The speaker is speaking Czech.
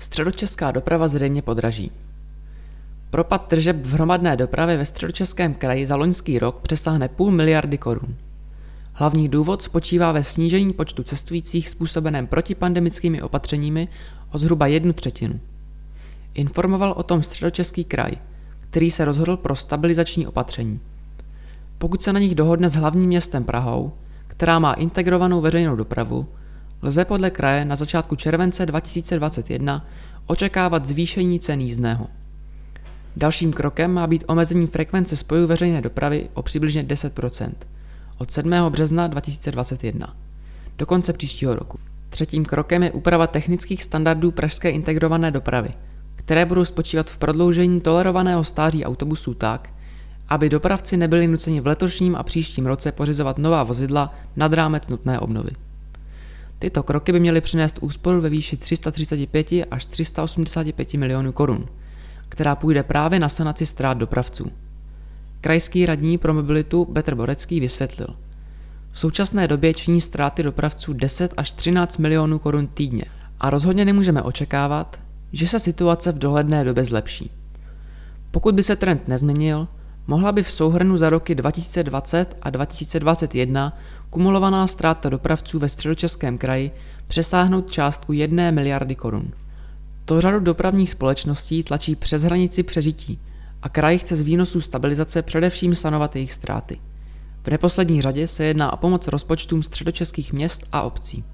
Středočeská doprava zřejmě podraží. Propad tržeb v hromadné dopravě ve středočeském kraji za loňský rok přesáhne půl miliardy korun. Hlavní důvod spočívá ve snížení počtu cestujících způsobeném protipandemickými opatřeními o zhruba jednu třetinu. Informoval o tom středočeský kraj, který se rozhodl pro stabilizační opatření. Pokud se na nich dohodne s hlavním městem Prahou, která má integrovanou veřejnou dopravu, lze podle kraje na začátku července 2021 očekávat zvýšení cen jízdného. Dalším krokem má být omezení frekvence spojů veřejné dopravy o přibližně 10% od 7. března 2021 do konce příštího roku. Třetím krokem je úprava technických standardů pražské integrované dopravy, které budou spočívat v prodloužení tolerovaného stáří autobusů tak, aby dopravci nebyli nuceni v letošním a příštím roce pořizovat nová vozidla nad rámec nutné obnovy. Tyto kroky by měly přinést úsporu ve výši 335 až 385 milionů korun, která půjde právě na sanaci ztrát dopravců. Krajský radní pro mobilitu Petr Borecký vysvětlil. V současné době činí ztráty dopravců 10 až 13 milionů korun týdně a rozhodně nemůžeme očekávat, že se situace v dohledné době zlepší. Pokud by se trend nezměnil, mohla by v souhrnu za roky 2020 a 2021 kumulovaná ztráta dopravců ve středočeském kraji přesáhnout částku 1 miliardy korun. To řadu dopravních společností tlačí přes hranici přežití a kraj chce z výnosů stabilizace především sanovat jejich ztráty. V neposlední řadě se jedná o pomoc rozpočtům středočeských měst a obcí.